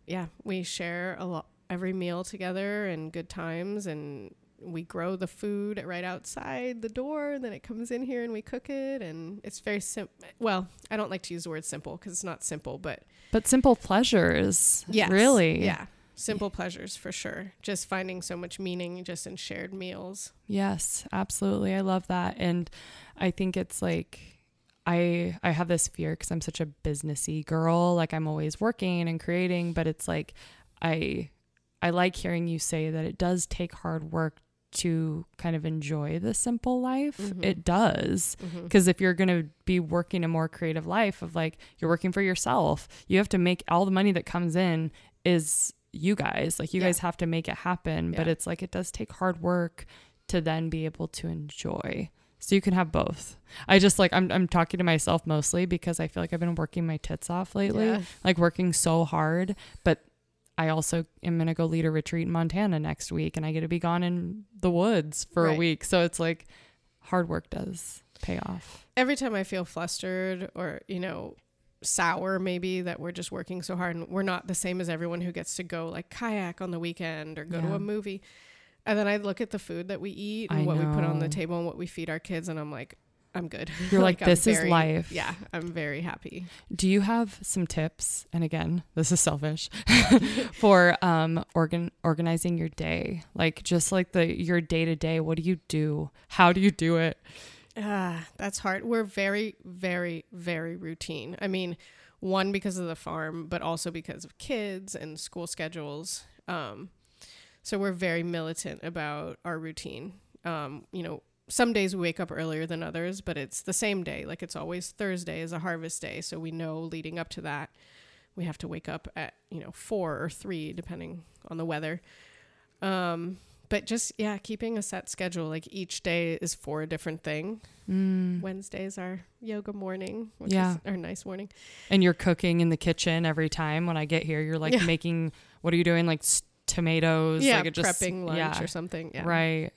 yeah, we share a lot every meal together and good times and we grow the food right outside the door and then it comes in here and we cook it and it's very simple well i don't like to use the word simple because it's not simple but But simple pleasures. yes Really? yeah simple pleasures for sure just finding so much meaning just in shared meals Yes, absolutely. I love that. And I think it's like I I have this fear cuz I'm such a businessy girl, like I'm always working and creating, but it's like I I like hearing you say that it does take hard work to kind of enjoy the simple life. Mhm. It does. Because if you're going to be working a more creative life of like you're working for yourself, you have to make all the money that comes in is you guys. Like you Yeah. guys have to make it happen. But it's like it does take hard work to then be able to enjoy. So you can have both. I just like I'm I'm talking to myself mostly because I feel like I've been working my tits off lately. Yeah. Like working so hard, but I also am going to go lead a retreat in Montana next week and I get to be gone in the woods for a week. So it's like hard work does pay off. every time I feel flustered or, you know, sour maybe that we're just working so hard and we're not the same as everyone who gets to go like kayak on the weekend or go to a movie. And then I look at the food that we eat and I what we put on the table and what we feed our kids and I'm like, I'm good. [LAUGHS] You're like, I'm this is life. Yeah, I'm very happy. Do you have some tips? And again, this is selfish [LAUGHS] [LAUGHS] for um organ organizing your day. Like just like the your day to day. What do you do? How do you do it? Ah, that's hard. We're very, very, very routine. I mean, one because of the farm, but also because of kids and school schedules. Um, so we're very militant about our routine. Um, you know, some days we wake up earlier than others, but it's the same day. Like it's always Thursday is a harvest day, so we know leading up to that we have to wake up at you know four or three, depending on the weather. Um, but just yeah, keeping a set schedule. Like each day is for a different thing. Mm. Wednesday's our yoga morning, which Yeah. is our nice morning. And you're cooking in the kitchen every time when I get here. You're like Yeah. making what are you doing? Like s- tomatoes. yeah, like just, prepping lunch yeah, or something. Yeah. Right.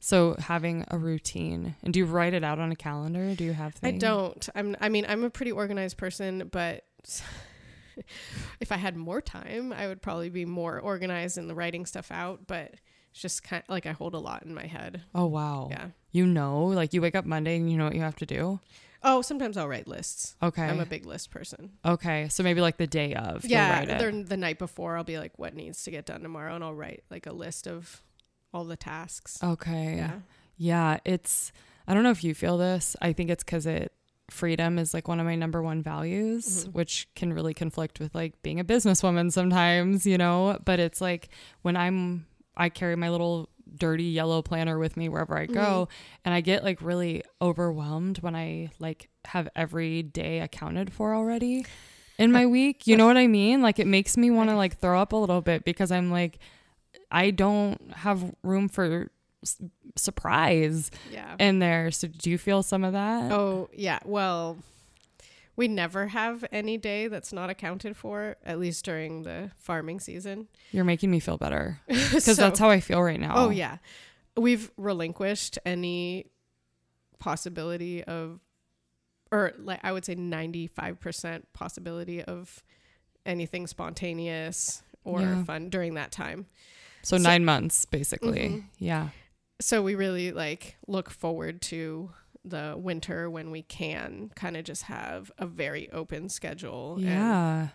So having a routine, and do you write it out on a calendar? Do you have? I don't. I'm. I mean, I'm a pretty organized person, but [LAUGHS] if I had more time, I would probably be more organized in the writing stuff out. But it's just kind of like I hold a lot in my head. Oh wow. Yeah. You know, like you wake up Monday and you know what you have to do. Oh, sometimes I'll write lists. Okay. I'm a big list person. okay. So maybe like the day of. yeah, the night before. I'll be like, what needs to get done tomorrow, and I'll write like a list of all the tasks. Okay. Yeah. Yeah, it's I don't know if you feel this. I think it's cuz it freedom is like one of my number one values, Mhm. which can really conflict with like being a businesswoman sometimes, you know, but it's like when I'm I carry my little dirty yellow planner with me wherever I go mm-hmm. and I get like really overwhelmed when I like have every day accounted for already in my week. You [LAUGHS] know what I mean? Like it makes me want to like throw up a little bit because I'm like I don't have room for s- surprise Yeah. in there. So do you feel some of that? Oh, yeah. Well, we never have any day that's not accounted for, at least during the farming season. You're making me feel better [LAUGHS] because So- that's how I feel right now. Oh, yeah. We've relinquished any possibility of, or like I would say 95% possibility of anything spontaneous or Yeah. fun during that time. So, So- nine months basically. Mhm. Yeah. so we really like look forward to the winter when we can kind of just have a very open schedule and Yeah.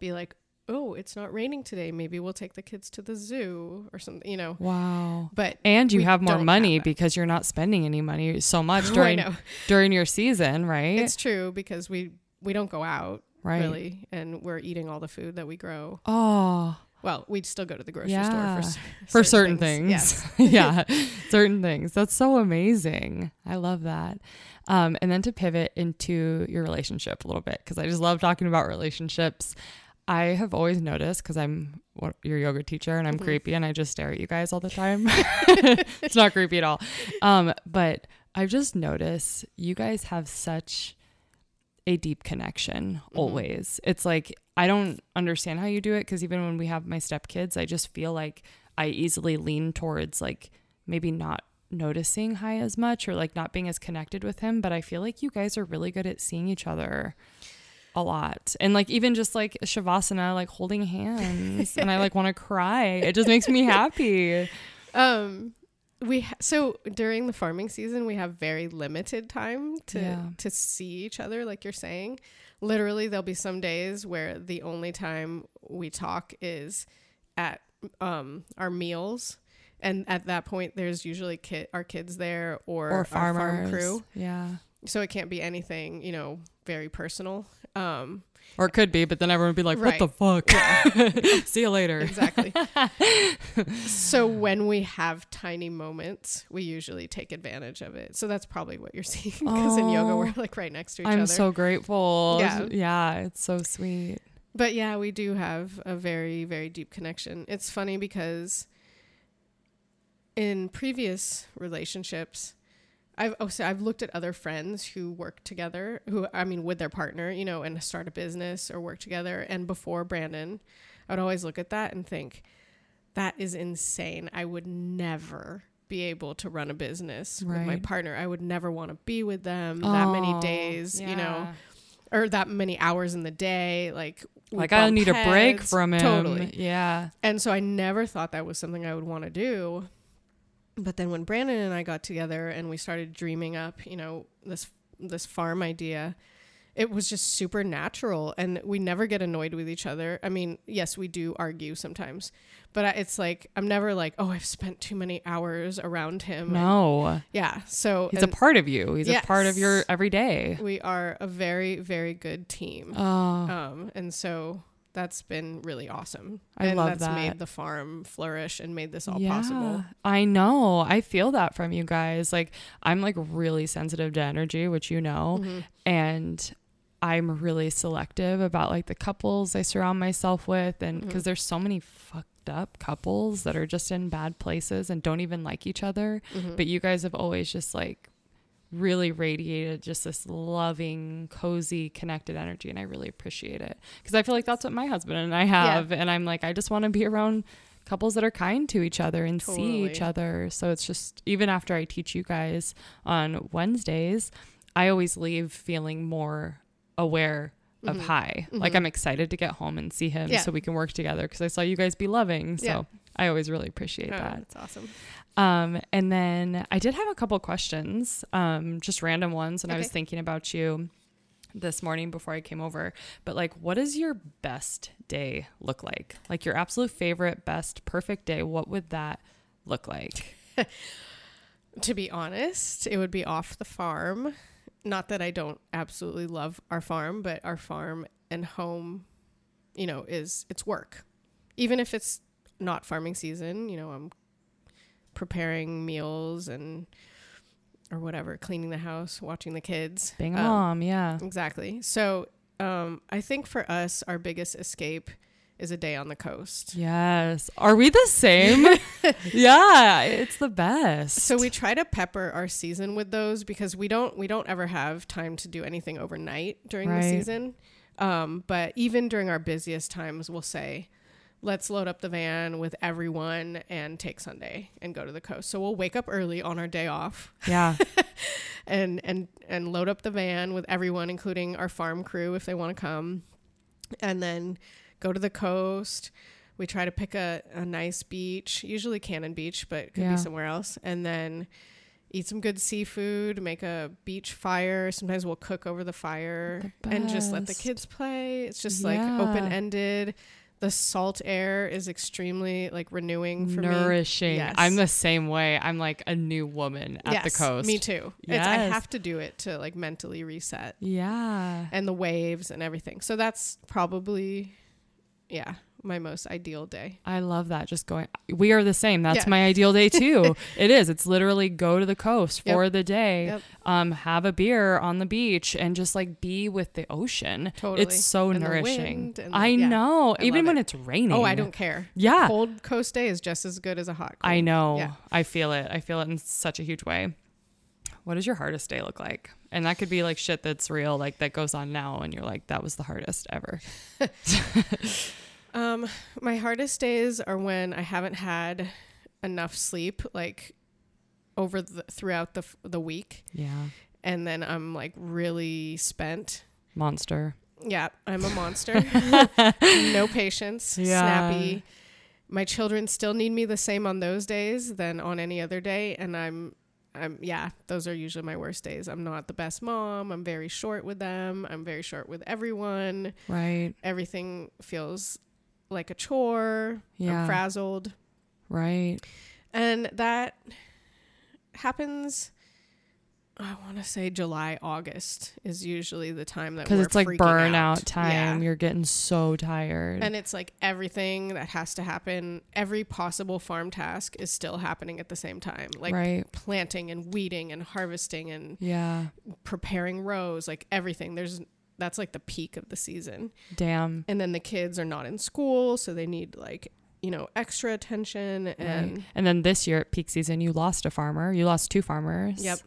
be like oh it's not raining today maybe we'll take the kids to the zoo or something you know Wow. but And you have more money have because you're not spending any money so [LAUGHS] much during during your season, right? it's true because we we don't go out right. really and we're eating all the food that we grow Oh, well we'd still go to the grocery Yeah. store for, for certain things. yes [LAUGHS] yeah, certain things. That's so amazing. I love that. Um, and then to pivot into your relationship a little bit, because I just love talking about relationships. I have always noticed because I'm what- your yoga teacher and I'm Mhm. creepy and I just stare at you guys all the time. [LAUGHS] it's not creepy at all. Um, but I've just noticed you guys have such a deep connection Mhm. always. It's like I don't understand how you do it because even when we have my stepkids, I just feel like I easily lean towards like maybe not noticing high as much or like not being as connected with him. But I feel like you guys are really good at seeing each other a lot. And like even just like Shavasana, like holding hands and I like [LAUGHS] want to cry. It just makes me happy. Um, we ha- so during the farming season we have very limited time to Yeah. to see each other, like you're saying. Literally, there'll be some days where the only time we talk is at um our meals, and at that point, there's usually kid our kids there or, Or our farm crew, Yeah. so it can't be anything you know very personal. Um, Or it could be, but then everyone would be like, Right. what the fuck? [LAUGHS] See you later. exactly. [LAUGHS] so when we have tiny moments, we usually take advantage of it. So that's probably what you're [LAUGHS] seeing because in yoga Oh. we're like right next to each other. I'm so grateful. Yeah. Yeah, it's so sweet. but yeah, we do have a very very deep connection. It's funny because in previous relationships I've oh, also I've looked at other friends who work together, who I mean with their partner, you know, and start a business or work together. And before Brandon, I would always look at that and think, that is insane. I would never be able to run a business with my partner. I would never want to be with them that many Oh, days, you know, or that many hours in the day. Like, Like I need a break from him. Totally. Yeah. And so I never thought that was something I would want to do. But then when Brandon and I got together and we started dreaming up, you know, this this farm idea, it was just super natural and we never get annoyed with each other. I mean, yes, we do argue sometimes, but it's like I'm never like, "Oh, I've spent too many hours around him." And- No. yeah. So He's a part of you. He's a part of your everyday. we are a very very good team. Oh, Um, and so that's been really awesome. I and love that's that. made the farm flourish and made this all yeah. possible. I know. I feel that from you guys. Like I'm like really sensitive to energy, which you know, Mhm. and I'm really selective about like the couples I surround myself with and because there's so many fucked up couples that are just in bad places and don't even like each other. Mhm. But you guys have always just like really radiated just this loving, cozy, connected energy. And I really appreciate it because I feel like that's what my husband and I have. And I'm like, I just want to be around couples that are kind to each other and see each other. So it's just even after I teach you guys on Wednesdays, I always leave feeling more aware of Mhm. high. Like Mhm. I'm excited to get home and see him Yeah. so we can work together because I saw you guys be loving. So Yeah. I always really appreciate Oh, that. that's awesome. Um, and then I did have a couple questions, um, just random ones, and I was thinking about you this morning before I came over. But like, what does your best day look like? Like your absolute favorite, best, perfect day. What would that look like? [LAUGHS] To be honest, it would be off the farm. Not that I don't absolutely love our farm, but our farm and home, you know, is it's work. Even if it's not farming season, you know, I'm preparing meals and or whatever, cleaning the house, watching the kids. Being a Um, mom, yeah. Exactly. So, um, I think for us, our biggest escape is a day on the coast. Yes. Are we the same? [LAUGHS] yeah, it's the best. So we try to pepper our season with those because we don't we don't ever have time to do anything overnight during Right. the season. Um, but even during our busiest times, we'll say, "Let's load up the van with everyone and take Sunday and go to the coast." So we'll wake up early on our day off yeah, [LAUGHS] and and and load up the van with everyone, including our farm crew if they want to come, and then go to the coast. We try to pick a, a nice beach, usually Cannon Beach, but could Yeah. be somewhere else, and then eat some good seafood, make a beach fire. Sometimes we'll cook over the fire The and just let the kids play. It's just like open ended. The salt air is extremely like renewing for me. nourishing. Yes. I'm the same way. I'm like a new woman at the Yes, coast. Me too. It's, I have to do it to like mentally reset. Yeah. and the waves and everything. So that's probably, yeah, my most ideal day. I love that. Just going, we are the same. That's Yeah. my ideal day too. [LAUGHS] it is. It's literally go to the coast Yep. for the day, Yep. um, have a beer on the beach, and just like be with the ocean. Totally. It's so And nourishing. the- I yeah. know. I Even when it. it's raining. Oh, I don't care. Yeah. Cold coast day is just as good as a hot. Cold. I know. Yeah. I feel it. I feel it in such a huge way. What does your hardest day look like? And that could be like shit that's real, like that goes on now, and you're like, that was the hardest ever. [LAUGHS] [LAUGHS] Um, my hardest days are when I haven't had enough sleep, like over the throughout the the week, Yeah. and then I'm like really spent. Monster. Yeah, I'm a monster. [LAUGHS] no patience, Yeah. snappy. My children still need me the same on those days than on any other day, and I'm, I'm yeah, those are usually my worst days. I'm not the best mom. I'm very short with them. I'm very short with everyone. Right. Everything feels like a chore. Yeah. I'm frazzled, Right. and that happens. I want to say July, August is usually the time that Because it's like burnout out. time. Yeah. You're getting so tired. And it's like everything that has to happen, every possible farm task is still happening at the same time. Like right. planting and weeding and harvesting and Yeah. preparing rows, like everything. There's that's like the peak of the season. Damn. And then the kids are not in school, so they need like, you know, extra attention and right. And then this year at peak season, you lost a farmer. You lost two farmers. Yep.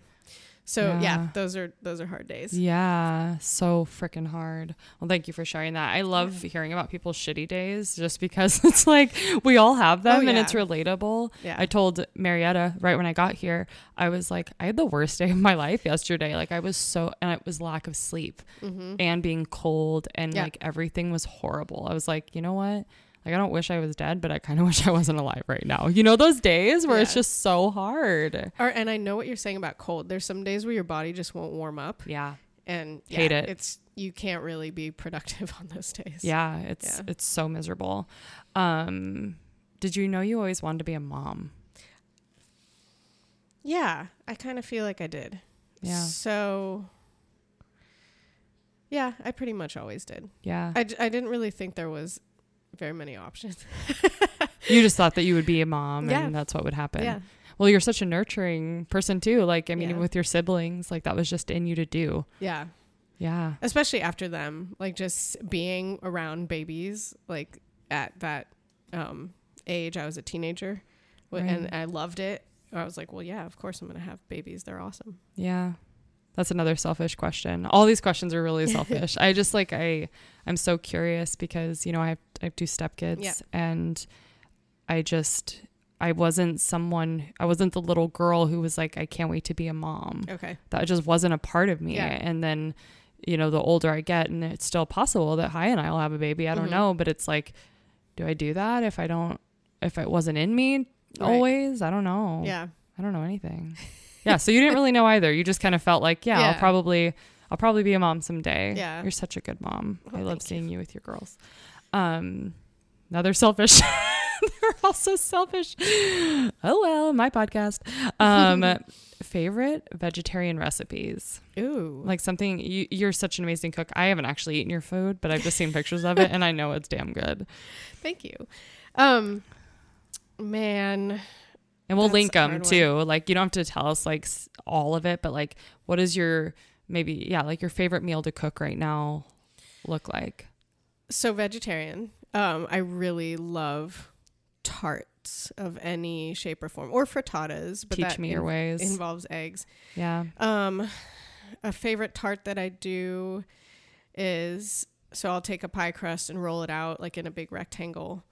So yeah. Yeah. those are those are hard days. Yeah, so freaking hard. Well, thank you for sharing that. I love hearing about people's shitty days just because [LAUGHS] it's like we all have them Oh, and it's relatable. Yeah. I told Marieta right when I got here, I was like, I had the worst day [LAUGHS] of my life yesterday. Like I was so, and it was lack of sleep mm-hmm. and being cold and Yeah. like everything was horrible. I was like, you know what? Like I don't wish I was dead, but I kind of [LAUGHS] wish I wasn't alive right now. You know those days where it's just so hard. Or, and I know what you're saying about cold. There's some days where your body just won't warm up, Yeah. and yeah, Hate it. It's you can't really be productive [LAUGHS] on those days. Yeah, it's Yeah. it's so miserable. Um, did you know you always wanted to be a mom? Yeah, I kind of feel like I did. Yeah, So, yeah, I pretty much always did. yeah. I, d- I didn't really think there was very many options. [LAUGHS] you just thought that you would be a mom, Yeah. and that's what would happen. yeah. Well, you're such a nurturing person too. Like, I mean, Yeah. with your siblings, like that was just in you to do. Yeah. Yeah, Especially after them, like just being around babies, like at that um, age, I was a teenager w- and I loved it. I was like, well, yeah, of course I'm going to have babies. They're awesome. yeah. That's another selfish question. All these questions are really selfish. [LAUGHS] I just like I I'm so curious because you know I have I have two stepkids Yeah. and I just I wasn't someone I wasn't the little girl who was like I can't wait to be a mom. Okay. That just wasn't a part of me. Yeah. And then you know, the older I get and it's still possible that Hi and I'll have a baby. I don't Mhm. know, but it's like do I do that if I don't if it wasn't in me Right. always? I don't know. Yeah. I don't know anything. [LAUGHS] yeah, so you didn't really know either. You just kind of felt like, yeah, Yeah. I'll probably I'll probably be a mom someday. Yeah. You're such a good mom. Oh, I love thank you. seeing you. with your girls. Um now [LAUGHS] they're selfish. they're also selfish. Oh well, my podcast. Um [LAUGHS] favorite vegetarian recipes. Ooh. Like something you, you're such an amazing cook. I haven't actually eaten your food, but I've just seen pictures of it and I know it's damn good. [LAUGHS] Thank you. Um, man. And we'll That's link them hard one. too. Like you don't have to tell us like all of it, but like what is your maybe yeah, like your favorite meal to cook right now look like? So vegetarian. Um, I really love tarts of any shape or form, or frittatas. But Teach that me your ways. involves eggs. yeah. Um, a favorite tart that I do is so I'll take a pie crust and roll it out like in a big rectangle,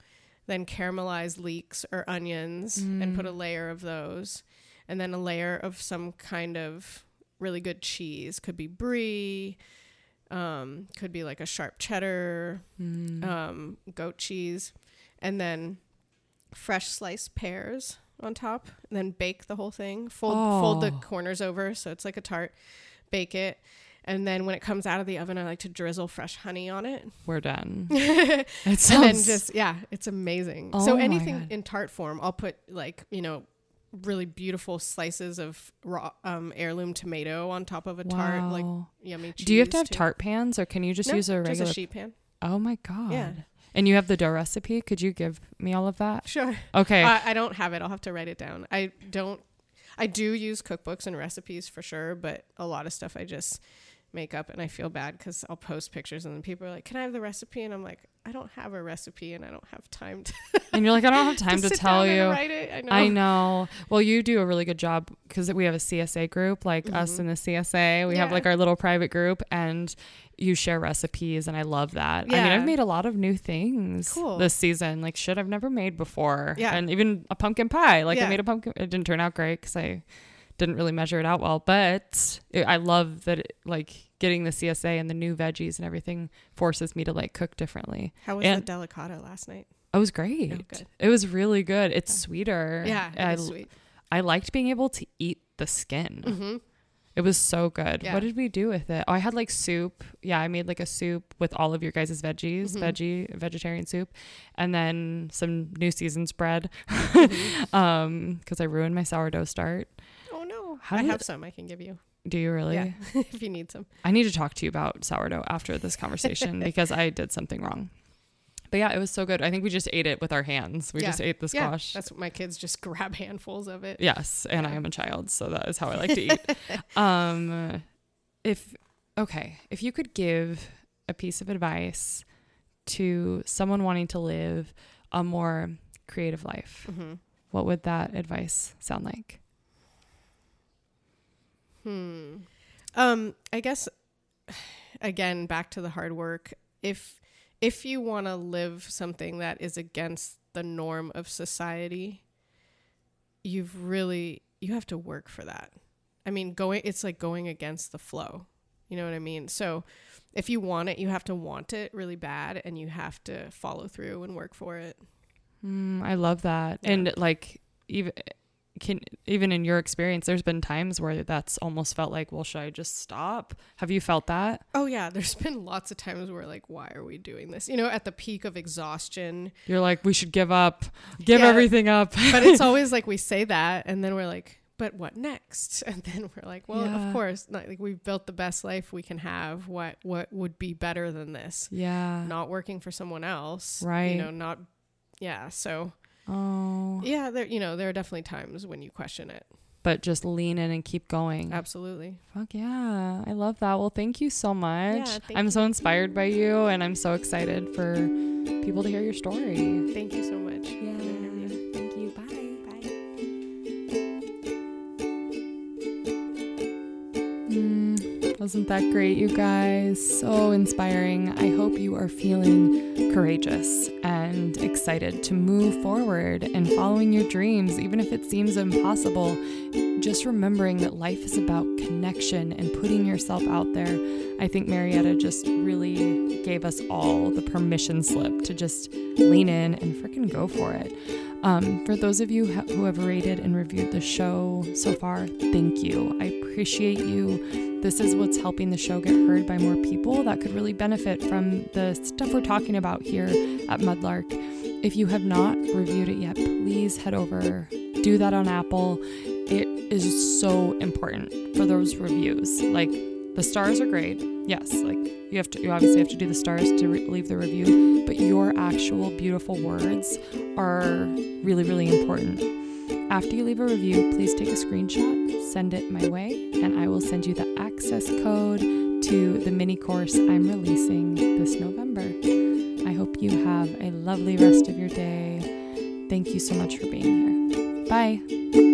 then caramelize leeks or onions and put a layer of those, and then a layer of some kind of really good cheese. Could be brie, um, could be like a sharp cheddar, Mm. um, goat cheese, and then fresh sliced pears on top. And then bake the whole thing. Fold fold the Oh. corners over so it's like a tart. Bake it, and then when it comes out of the oven, I like to drizzle fresh honey on it. We're done. [LAUGHS] and then just yeah, it's amazing. Oh so anything in tart form, I'll put like you know really beautiful slices of raw um, heirloom tomato on top of a tart, like yummy. Cheese Do you have to have too. tart pans or can you just No, use a Just regular a sheet pan. Oh my god. Yeah. And you have the dough recipe? Could you give me all of that? Sure. Okay. I, I don't have it. I'll have to write it down. I don't. I do use cookbooks and recipes for sure, but a lot of stuff I just make up, and I feel bad because I'll post pictures and then people are like, "Can I have the recipe?" And I'm like, "I don't have a recipe, and I don't have time to, [LAUGHS] and you're like, I don't have [LAUGHS] time to, sit tell you. write it." I know. I know. Well, you do a really good job because we have a CSA group, like us Mhm. in the CSA. We have like our little private group, and you share recipes, and I love that. Yeah. I mean, I've made a lot of new things Cool. this season, like shit I've never made before. Yeah. and even a pumpkin pie. Like I made a pumpkin. It didn't turn out great because I didn't really measure it out well, but it, I love that. It, like getting the CSA and the new veggies and everything forces me to like cook differently. How was And- the delicata last night? It was great. Oh, good. It was really good. It's Yeah. sweeter. Yeah, I, sweet. I liked being able to eat the skin. Mm-hmm. It was so good. Yeah. What did we do with it? Oh, I had like soup. Yeah, I made like a soup with all of your guys' veggies, Mhm. veggie vegetarian soup, and then some New Seasons bread. Mm-hmm. [LAUGHS] um, because I ruined my sourdough start. How I have some I can give you. Do you really? Yeah, [LAUGHS] if you need some. I need to talk to you about sourdough after this conversation [LAUGHS] because I did something wrong. But yeah, it was so good. I think we just ate it with our hands. We Yeah. just ate the squash. Yeah, that's what my kids just [LAUGHS] grab handfuls of it. Yes, and I am a child, so that is how I like to eat. um, if okay, if you could give a piece of advice to someone wanting to live a more creative life, Mm-hmm. what would that advice sound like? Hmm. Um, I guess [SIGHS] again back to the hard work. If if you want to live something that is against the norm of society, you've really you have to work for that. I mean, going it's like going against the flow. You know what I mean? So if you want it, you have to want it really bad and you have to follow through and work for it. Mm, I love that, Yeah. and like even can even in your experience, there's been times where that's almost felt like, well, should I just stop? Have you felt that? Oh yeah, [LAUGHS] there's been lots of times where like why are we doing this? You know, at the peak of exhaustion, You're like, we should give up, give Yeah. everything up. but it's [LAUGHS] always like we say that and then we're like but what next [LAUGHS] and then we're like well Yeah. of course not, like we've built the best life we can have what what would be better than this yeah. not working for someone else Right. you know not yeah so Oh. yeah there you know there are definitely times when you question it but just lean in and keep going. absolutely Fuck yeah. I love that. Well, thank you so much. Yeah, I'm so inspired by you and I'm so excited for people to hear your story. thank you so much Yeah. for the interview. Thank you. Bye. Mm, wasn't that great, you guys? So inspiring. I hope you are feeling courageous and excited to move forward and following your dreams, even if it seems impossible. Just remembering that life is about connection and putting yourself out there. I think Marieta just really gave us all the permission slip to just lean in and freaking go for it. Um, for those of you who have rated and reviewed the show so far, thank you. I appreciate you. This is what's helping the show get heard by more people that could really benefit from the stuff we're talking about here at Mudlark. If you have not reviewed it yet, please head over, do that on Apple. It is so important for those reviews. Like, the stars are great. Yes, like you have to you obviously have to do the stars to re- leave the review, but your actual beautiful words are really really important. After you leave a review, please take a screenshot, send it my way, and I will send you the access code to the mini course I'm releasing this November. I hope you have a lovely rest of your day. Thank you so much for being here. Bye.